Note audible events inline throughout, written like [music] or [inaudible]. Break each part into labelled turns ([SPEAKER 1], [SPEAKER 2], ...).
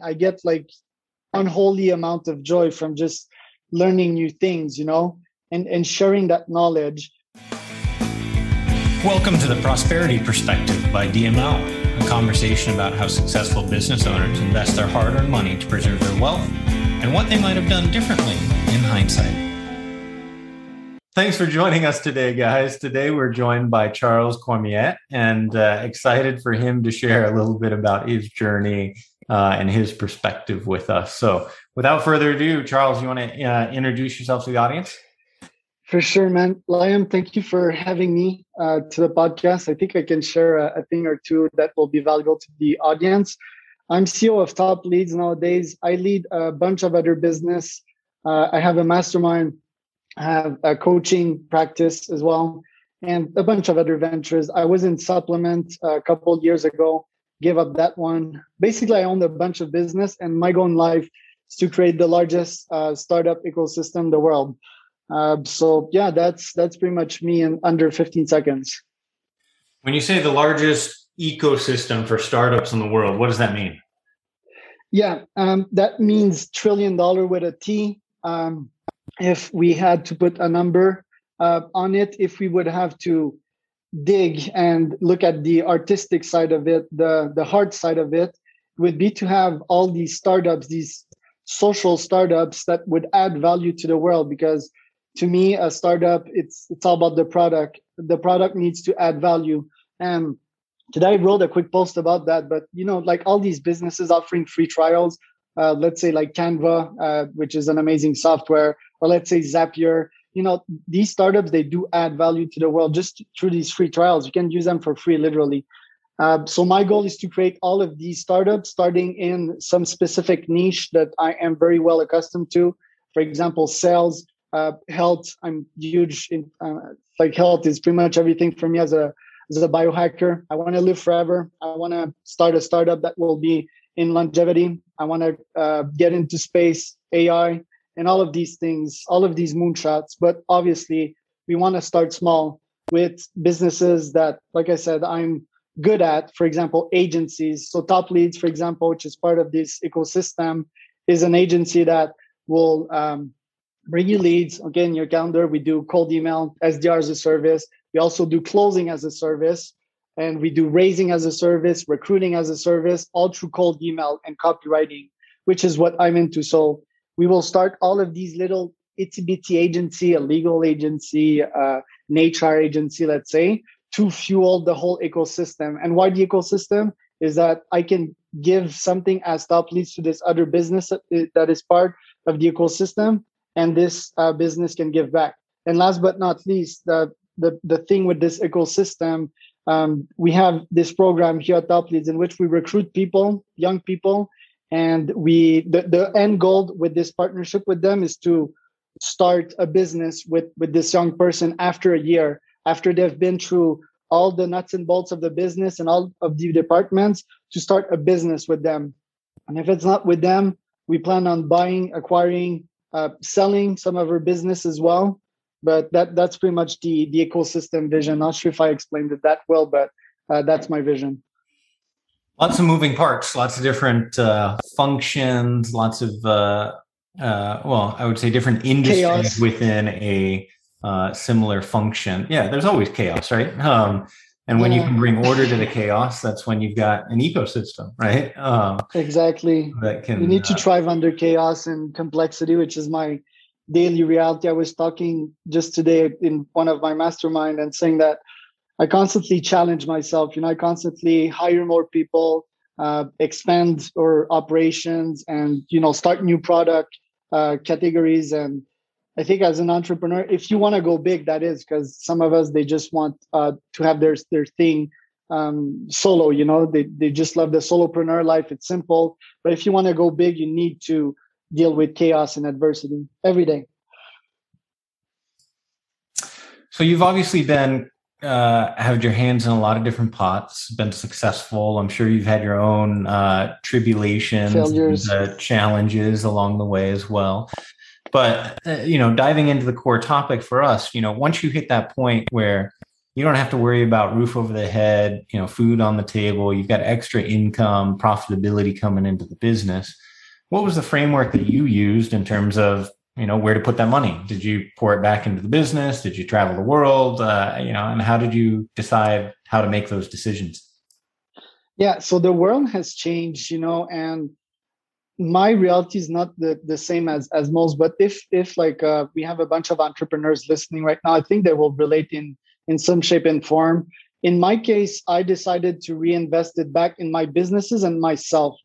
[SPEAKER 1] I get like unholy amount of joy from just learning new things, you know, and, and sharing that knowledge.
[SPEAKER 2] Welcome to the Prosperity Perspective by DML, a conversation about how successful business owners invest their hard earned money to preserve their wealth and what they might have done differently in hindsight. Thanks for joining us today, guys. Today we're joined by Charles Cormier and uh, excited for him to share a little bit about his journey uh, and his perspective with us. So, without further ado, Charles, you want to uh, introduce yourself to the audience?
[SPEAKER 1] For sure, man. Liam, thank you for having me uh, to the podcast. I think I can share a, a thing or two that will be valuable to the audience. I'm CEO of Top Leads nowadays. I lead a bunch of other business. Uh, I have a mastermind I have a coaching practice as well, and a bunch of other ventures. I was in supplement a couple years ago, gave up that one. Basically, I owned a bunch of business, and my goal in life is to create the largest uh, startup ecosystem in the world. Uh, so yeah, that's that's pretty much me in under 15 seconds.
[SPEAKER 2] When you say the largest ecosystem for startups in the world, what does that mean?
[SPEAKER 1] Yeah, um, that means trillion dollar with a T. Um, if we had to put a number uh, on it, if we would have to dig and look at the artistic side of it, the the hard side of it, would be to have all these startups, these social startups that would add value to the world. Because to me, a startup, it's it's all about the product. The product needs to add value. And today I wrote a quick post about that. But you know, like all these businesses offering free trials, uh, let's say like Canva, uh, which is an amazing software, or let's say Zapier. You know, these startups they do add value to the world just through these free trials. You can use them for free, literally. Uh, so my goal is to create all of these startups, starting in some specific niche that I am very well accustomed to. For example, sales, uh, health. I'm huge in uh, like health is pretty much everything for me as a as a biohacker. I want to live forever. I want to start a startup that will be in longevity. I want to uh, get into space, AI, and all of these things, all of these moonshots. But obviously, we want to start small with businesses that, like I said, I'm good at. For example, agencies. So, Top Leads, for example, which is part of this ecosystem, is an agency that will um, bring you leads. Again, your calendar. We do cold email, SDR as a service. We also do closing as a service and we do raising as a service, recruiting as a service, all through cold email and copywriting, which is what I'm into. So we will start all of these little itsy bitsy agency, a legal agency, uh, an HR agency, let's say, to fuel the whole ecosystem. And why the ecosystem is that I can give something as top leads to this other business that is part of the ecosystem, and this uh, business can give back. And last but not least, the the the thing with this ecosystem um, we have this program here at Top Leads in which we recruit people, young people, and we the, the end goal with this partnership with them is to start a business with with this young person after a year, after they've been through all the nuts and bolts of the business and all of the departments to start a business with them. And if it's not with them, we plan on buying, acquiring, uh, selling some of our business as well. But that that's pretty much the the ecosystem vision. Not sure if i explained it that well but uh, that's my vision
[SPEAKER 2] lots of moving parts lots of different uh, functions lots of uh, uh well i would say different industries chaos. within a uh, similar function yeah there's always chaos right um, and when yeah. you can bring order to the chaos that's when you've got an ecosystem right
[SPEAKER 1] um, exactly that can you need to uh, thrive under chaos and complexity which is my daily reality. I was talking just today in one of my mastermind and saying that I constantly challenge myself. You know, I constantly hire more people, uh, expand our operations, and you know, start new product uh, categories. And I think as an entrepreneur, if you want to go big, that is because some of us they just want uh, to have their their thing um, solo. You know, they they just love the solopreneur life. It's simple. But if you want to go big, you need to deal with chaos and adversity every day.
[SPEAKER 2] So you've obviously been uh, had your hands in a lot of different pots, been successful. I'm sure you've had your own uh, tribulations, and, uh, challenges along the way as well. But uh, you know, diving into the core topic for us, you know, once you hit that point where you don't have to worry about roof over the head, you know, food on the table. You've got extra income, profitability coming into the business. What was the framework that you used in terms of, you know, where to put that money? Did you pour it back into the business? Did you travel the world? Uh, you know, and how did you decide how to make those decisions?
[SPEAKER 1] Yeah, so the world has changed, you know, and my reality is not the, the same as as most. But if if like uh, we have a bunch of entrepreneurs listening right now, I think they will relate in in some shape and form. In my case, I decided to reinvest it back in my businesses and myself.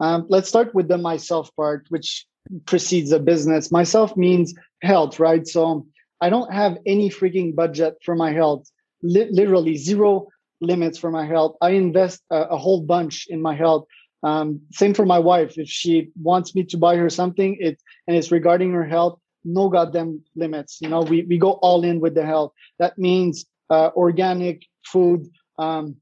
[SPEAKER 1] Um, let's start with the myself part, which precedes a business. Myself means health, right? So I don't have any freaking budget for my health, Li- literally zero limits for my health. I invest a, a whole bunch in my health. Um, same for my wife. If she wants me to buy her something, it and it's regarding her health, no goddamn limits. You know, we we go all in with the health. That means uh, organic food. Um,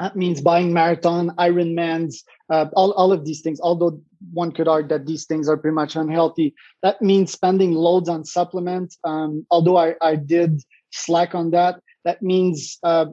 [SPEAKER 1] that means buying marathon, Ironmans, uh, all, all of these things. Although one could argue that these things are pretty much unhealthy. That means spending loads on supplements. Um, although I, I did slack on that, that means uh,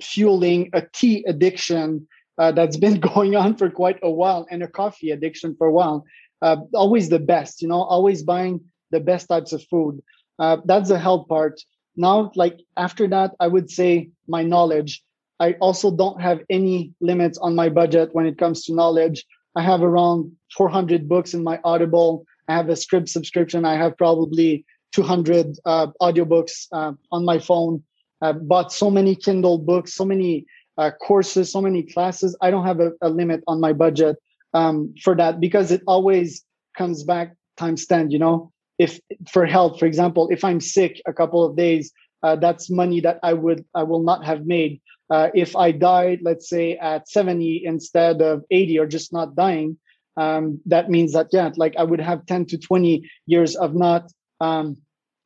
[SPEAKER 1] fueling a tea addiction uh, that's [laughs] been going on for quite a while and a coffee addiction for a while. Uh, always the best, you know, always buying the best types of food. Uh, that's the health part. Now, like after that, I would say my knowledge. I also don't have any limits on my budget when it comes to knowledge. I have around 400 books in my Audible. I have a Scribd subscription. I have probably 200 uh, audiobooks uh, on my phone. I bought so many Kindle books, so many uh, courses, so many classes. I don't have a, a limit on my budget um, for that because it always comes back times 10, you know, if for health, for example, if I'm sick a couple of days, uh, that's money that I would, I will not have made. Uh, if I died, let's say at 70 instead of 80 or just not dying, um, that means that, yeah, like I would have 10 to 20 years of not um,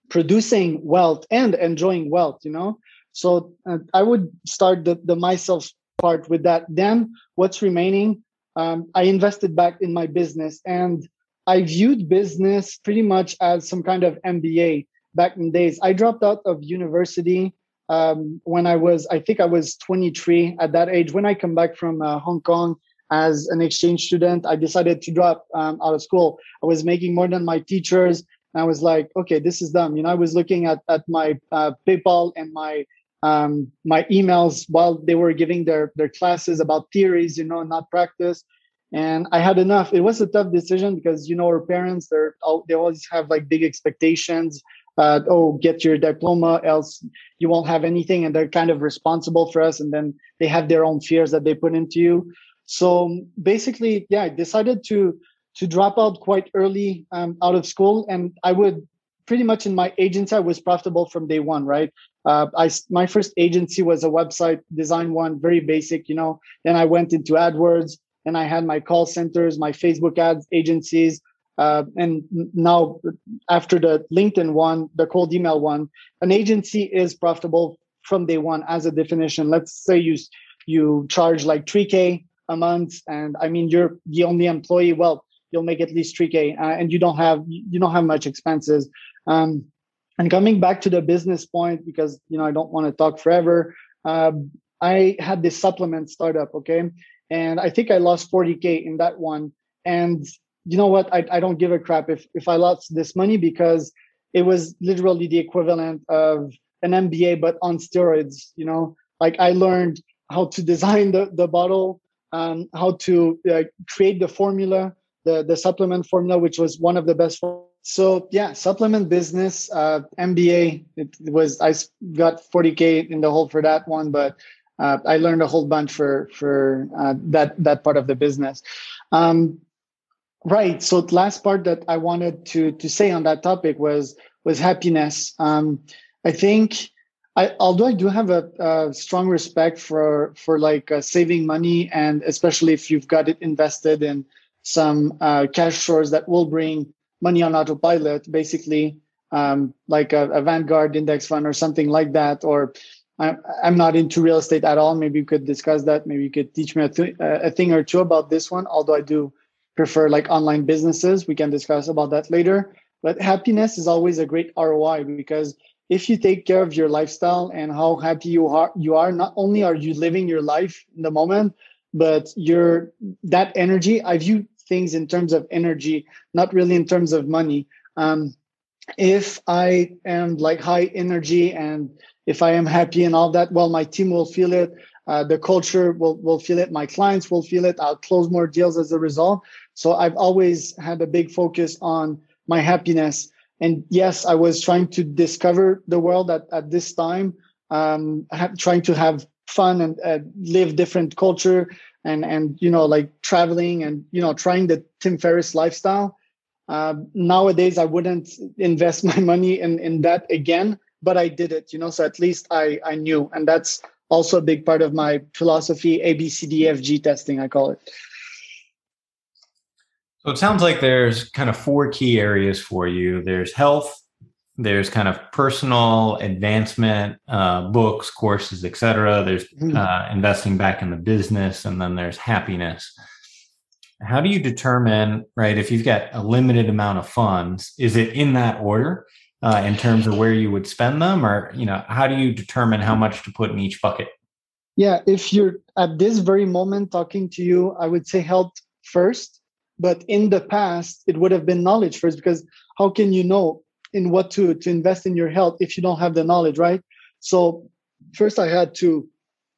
[SPEAKER 1] producing wealth and enjoying wealth, you know? So uh, I would start the, the myself part with that. Then what's remaining, um, I invested back in my business and I viewed business pretty much as some kind of MBA back in days. I dropped out of university um, when I was, I think I was 23 at that age. When I come back from uh, Hong Kong as an exchange student, I decided to drop um, out of school. I was making more than my teachers. And I was like, okay, this is dumb. You know, I was looking at, at my uh, PayPal and my um, my emails while they were giving their their classes about theories, you know, not practice. And I had enough. It was a tough decision because you know our parents they're they always have like big expectations. Uh, oh, get your diploma, else you won't have anything, and they're kind of responsible for us. And then they have their own fears that they put into you. So basically, yeah, I decided to to drop out quite early um, out of school, and I would pretty much in my agency I was profitable from day one, right? Uh, I my first agency was a website design one, very basic, you know. Then I went into AdWords, and I had my call centers, my Facebook ads agencies, uh, and now after the LinkedIn one, the cold email one, an agency is profitable from day one as a definition. Let's say you you charge like 3k a month, and I mean you're the only employee. Well, you'll make at least 3k, uh, and you don't have you don't have much expenses. Um, and coming back to the business point, because you know I don't want to talk forever. Uh, I had this supplement startup, okay, and I think I lost 40k in that one. And you know what? I, I don't give a crap if if I lost this money because it was literally the equivalent of an MBA but on steroids. You know, like I learned how to design the the bottle, um, how to uh, create the formula, the the supplement formula, which was one of the best. So yeah, supplement business, uh, MBA. It was I got 40k in the hole for that one, but uh, I learned a whole bunch for for uh, that that part of the business. Um, right. So the last part that I wanted to to say on that topic was was happiness. Um, I think. I, although I do have a, a strong respect for for like uh, saving money and especially if you've got it invested in some uh, cash stores that will bring money on autopilot, basically um, like a, a, Vanguard index fund or something like that. Or I, am not into real estate at all. Maybe you could discuss that. Maybe you could teach me a, th- a thing or two about this one. Although I do prefer like online businesses, we can discuss about that later. But happiness is always a great ROI because if you take care of your lifestyle and how happy you are you are not only are you living your life in the moment but you're that energy i view things in terms of energy not really in terms of money. Um, if i am like high energy and if i am happy and all that well my team will feel it. Uh, the culture will, will feel it. My clients will feel it. I'll close more deals as a result so i've always had a big focus on my happiness. And yes i was trying to discover the world at, at this time um, trying to have fun and uh, live different culture and and you know like traveling and you know trying the tim ferriss lifestyle. Uh, nowadays i wouldn't invest [laughs] my money in in that again but i did it you know so at least i i knew. And that's also a big part of my philosophy abcdfg testing i call it
[SPEAKER 2] so it sounds like there's kind of four key areas for you. There's health, there's kind of personal advancement, uh, books, courses, etc. There's mm-hmm. uh, investing back in the business, and then there's happiness. How do you determine, right? If you've got a limited amount of funds, is it in that order uh, in terms of where you would spend them, or you know, how do you determine how much to put in each bucket?
[SPEAKER 1] Yeah, if you're at this very moment talking to you, I would say health first but in the past it would have been knowledge first because how can you know in what to to invest in your health if you don't have the knowledge right? So first i had to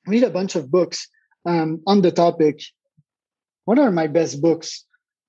[SPEAKER 1] read a bunch of books um, on the topic. What are my best books?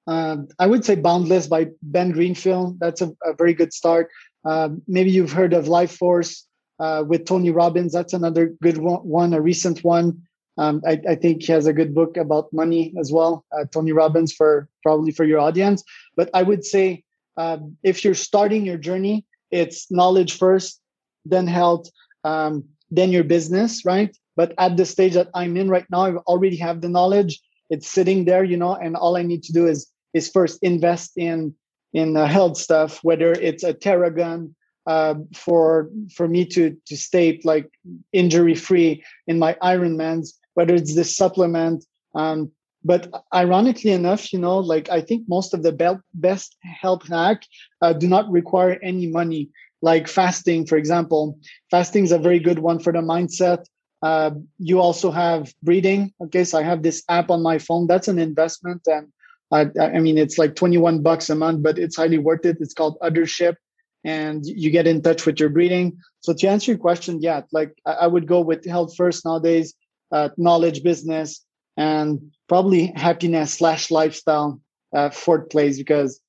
[SPEAKER 1] Uh, i would say boundless by ben greenfield. That's a, a very good start. Uh, maybe you've heard of life force uh, with tony robbins. That's another good one a recent one um, I, I, think he has a good book about money as well, uh, Tony Robbins, for probably for your audience. But I would say um, if you're starting your journey, it's knowledge first, then health, um, then your business, right? But at the stage that I'm in right now, I already have the knowledge. It's sitting there, you know, and all I need to do is is first invest in in health stuff, whether it's a Theragun uh, for for me to to stay like injury free in my Ironmans whether it's this supplement. Um, but ironically enough, you know, like I think most of the be- best health hack uh, do not require any money. Like fasting, for example, fasting is a very good one for the mindset. Uh, you also have breathing. Okay, so I have this app on my phone. That's an investment, and I, I mean it's like twenty one bucks a month, but it's highly worth it. It's called Othership, and you get in touch with your breathing. So to answer your question, yeah, like I, I would go with health first nowadays uh, knowledge business and probably happiness slash lifestyle uh, fourth place because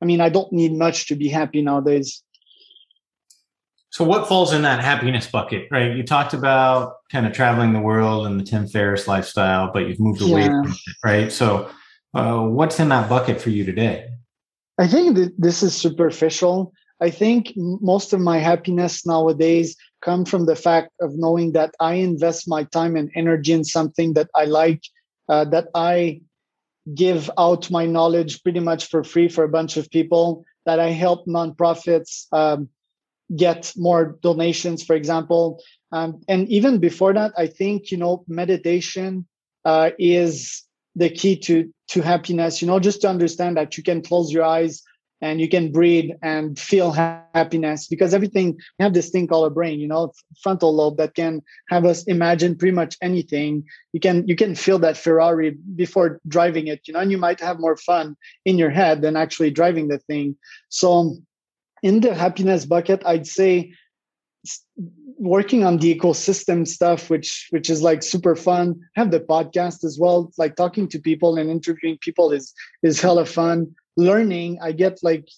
[SPEAKER 1] i mean i don't need much to be happy nowadays.
[SPEAKER 2] So what falls in that happiness bucket right? You talked about kind of traveling the world and the tim ferriss lifestyle but you've moved away yeah. from it right? So uh, what's in that bucket for you today?
[SPEAKER 1] I think that this is superficial. I think most of my happiness nowadays come from the fact of knowing that I invest my time and energy in something that I like, uh, that I give out my knowledge pretty much for free for a bunch of people, that I help nonprofits um, get more donations, for example. Um, and even before that, I think, you know, meditation uh, is the key to to happiness you know just to understand that you can close your eyes and you can breathe and feel happiness because everything we have this thing called a brain you know frontal lobe that can have us imagine pretty much anything. You can you can feel that ferrari before driving it you know and you might have more fun in your head than actually driving the thing. So in the happiness bucket i'd say working on the ecosystem stuff which which is like super fun. Have the podcast as well like talking to people and interviewing people is is hella fun learning i get like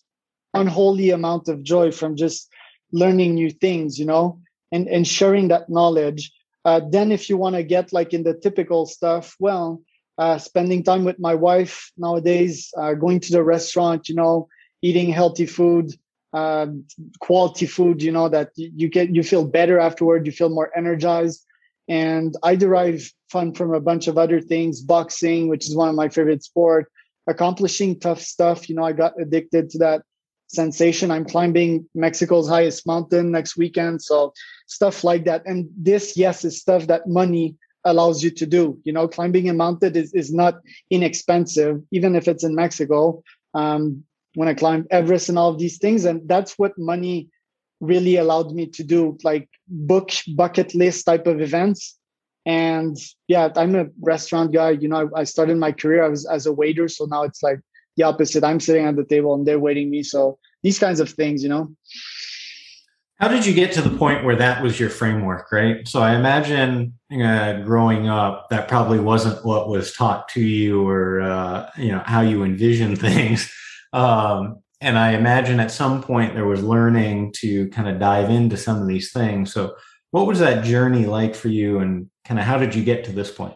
[SPEAKER 1] unholy amount of joy from just learning new things you know and and sharing that knowledge. Uh, then if you want to get like in the typical stuff well uh, spending time with my wife nowadays uh, going to the restaurant you know eating healthy food um, quality food you know that you get you feel better afterward you feel more energized. And i derive fun from a bunch of other things boxing which is one of my favorite sport accomplishing tough stuff. You know, I got addicted to that sensation. I'm climbing Mexico's highest mountain next weekend. So stuff like that. And this, yes, is stuff that money allows you to do. You know, climbing a mountain is, is not inexpensive, even if it's in Mexico. Um, when I climbed Everest and all of these things. And that's what money really allowed me to do like book bucket list type of events and yeah i'm a restaurant guy. You know I, I, started my career as a waiter. So now it's like the opposite. I'm sitting at the table and they're waiting me. So these kinds of things you know?
[SPEAKER 2] How did you get to the point where that was your framework right? So i imagine uh, growing up that probably wasn't what was taught to you or uh, you know how you envision [laughs] things. Um, and i imagine at some point there was learning to kind of dive into some of these things. So what was that journey like for you and kind of how did you get to this point?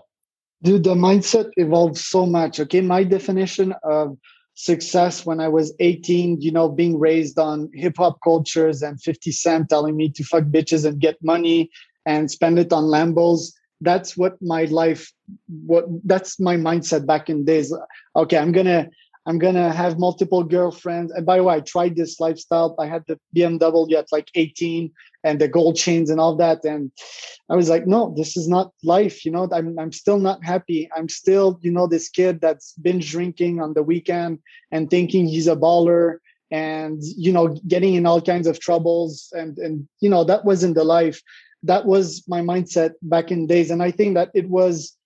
[SPEAKER 1] Dude, the mindset evolved so much. Okay. My definition of success when I was 18, you know, being raised on hip hop cultures and 50 Cent telling me to fuck bitches and get money and spend it on Lambos. That's what my life, what that's my mindset back in days. Okay, I'm gonna I'm gonna have multiple girlfriends. And by the way, I tried this lifestyle. I had the BMW at like 18 and the gold chains and all that. And I was like, no, this is not life. You know, I'm I'm still not happy. I'm still, you know, this kid that's binge drinking on the weekend and thinking he's a baller and you know, getting in all kinds of troubles. And and you know, that wasn't the life. That was my mindset back in days. And I think that it was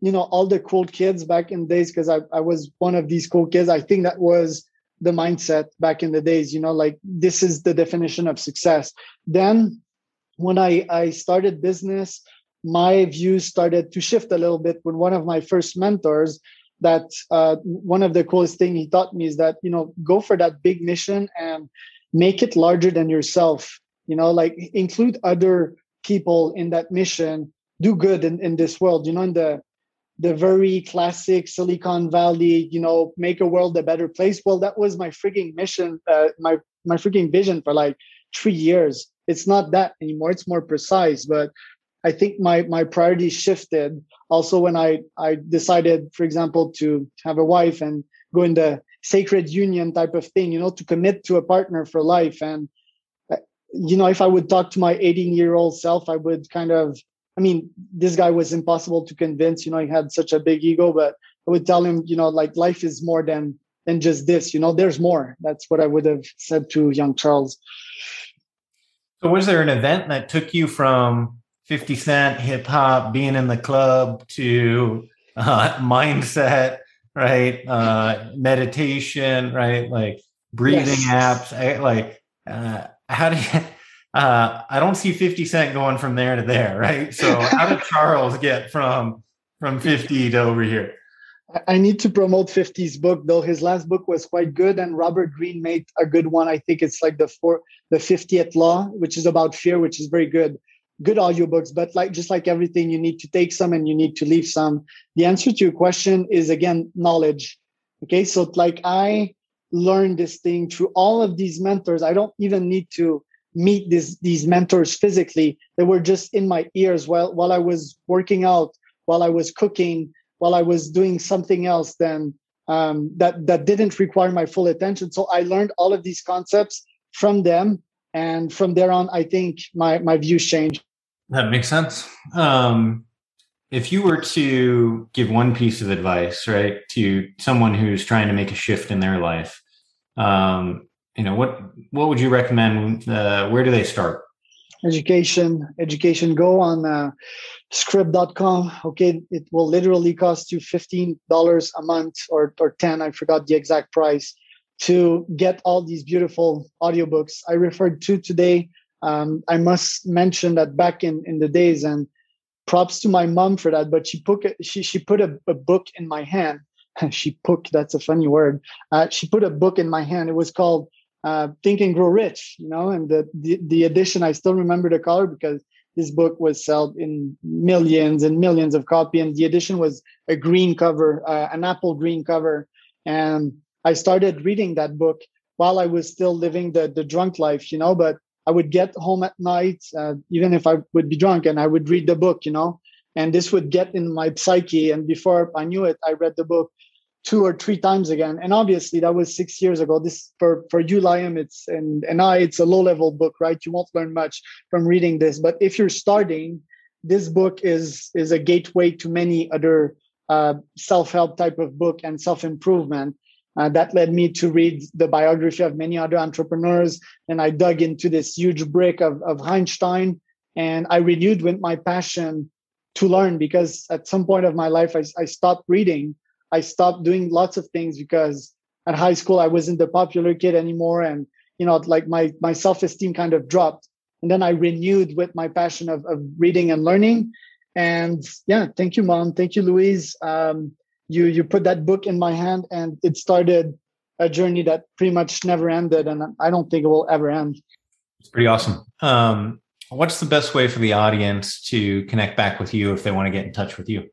[SPEAKER 1] you know all the cool kids back in days because I, I was one of these cool kids i think that was the mindset back in the days you know like this is the definition of success. Then when i i started business my views started to shift a little bit when one of my first mentors that uh, one of the coolest thing he taught me is that you know go for that big mission and make it larger than yourself. You know like include other people in that mission. Do good in, in this world you know in the the very classic Silicon Valley, you know, make a world a better place. Well, that was my freaking mission, uh, my my freaking vision for like three years. It's not that anymore. It's more precise, but I think my my priorities shifted. Also, when I I decided, for example, to have a wife and go in the sacred union type of thing, you know, to commit to a partner for life. And uh, you know, if I would talk to my 18 year old self, I would kind of I mean, this guy was impossible to convince. You know, he had such a big ego, but I would tell him, you know, like life is more than than just this. You know, there's more. That's what I would have said to young Charles.
[SPEAKER 2] So, was there an event that took you from 50 Cent, hip hop, being in the club to uh, [laughs] mindset, right? Uh, meditation, right? Like breathing yes. apps, eh, like uh, how do you? Uh, I don't see 50 Cent going from there to there, right? So how did [laughs] Charles get from from 50 to over here?
[SPEAKER 1] I need to promote 50's book though. His last book was quite good, and Robert Greene made a good one. I think it's like the four the 50th law, which is about fear, which is very good. Good audiobooks, but like just like everything, you need to take some and you need to leave some. The answer to your question is again knowledge. Okay, so like I learned this thing through all of these mentors. I don't even need to meet these these mentors physically they were just in my ears while while i was working out while i was cooking while i was doing something else then um, that that didn't require my full attention. So i learned all of these concepts from them. And from there on i think my my views changed.
[SPEAKER 2] That makes sense. Um, if you were to give one piece of advice right to someone who's trying to make a shift in their life um, you know what what would you recommend uh, where do they start?
[SPEAKER 1] Education education go on uh, scribd.com okay it will literally cost you $15 a month or, or 10 i forgot the exact price to get all these beautiful audiobooks. I referred to today um, i must mention that back in, in the days and props to my mom for that but she put she, she put a, a book in my hand. [laughs] She put that's a funny word. Uh, she put a book in my hand. It was called uh, Think and Grow Rich, you know, and the, the, the edition I still remember the color because this book was sold in millions and millions of copies, and the edition was a green cover, uh, an apple green cover, and I started reading that book while I was still living the the drunk life, you know. But I would get home at night, uh, even if I would be drunk, and I would read the book, you know, and this would get in my psyche. And before I knew it, I read the book two or three times again. And obviously that was six years ago. This for for you, Liam, it's and and I, it's a low level book, right? You won't learn much from reading this. But if you're starting, this book is is a gateway to many other uh, self help type of book and self improvement. Uh, that led me to read the biography of many other entrepreneurs. And I dug into this huge brick of, of Einstein. And I renewed with my passion to learn because at some point of my life, I, I stopped reading. I stopped doing lots of things because at high school, I wasn't the popular kid anymore. And, you know, like my, my self esteem kind of dropped. And then I renewed with my passion of, of reading and learning. And yeah, thank you, mom. Thank you, Louise. Um, you you put that book in my hand and it started a journey that pretty much never ended and i don't think it will ever end
[SPEAKER 2] it's pretty awesome um, what's the best way for the audience to connect back with you if they want to get in touch with you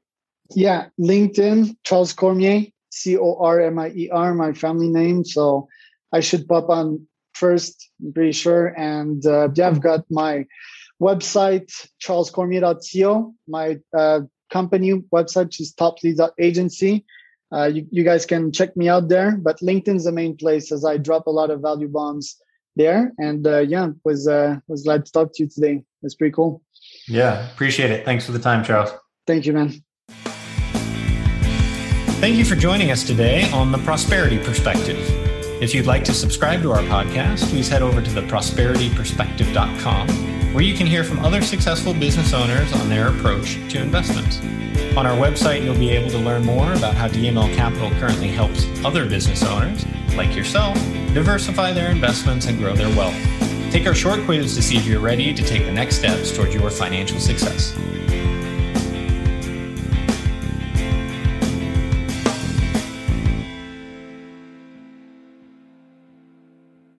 [SPEAKER 1] yeah linkedin charles cormier c-o-r-m-i-e-r my family name so i should pop on first i'm pretty sure and uh, yeah i've got my website charlescormier.co my uh, company website, which is topleads.agency. Uh, you, you guys can check me out there, but LinkedIn's the main place as I drop a lot of value bombs there. And uh, yeah, was uh, was glad to talk to you today. It's pretty cool.
[SPEAKER 2] Yeah, appreciate it. Thanks for the time, Charles.
[SPEAKER 1] Thank you, man.
[SPEAKER 2] Thank you for joining us today on the Prosperity Perspective. If you'd like to subscribe to our podcast, please head over to theprosperityperspective.com where you can hear from other successful business owners on their approach to investments. On our website, you'll be able to learn more about how DML Capital currently helps other business owners, like yourself, diversify their investments and grow their wealth. Take our short quiz to see if you're ready to take the next steps towards your financial success.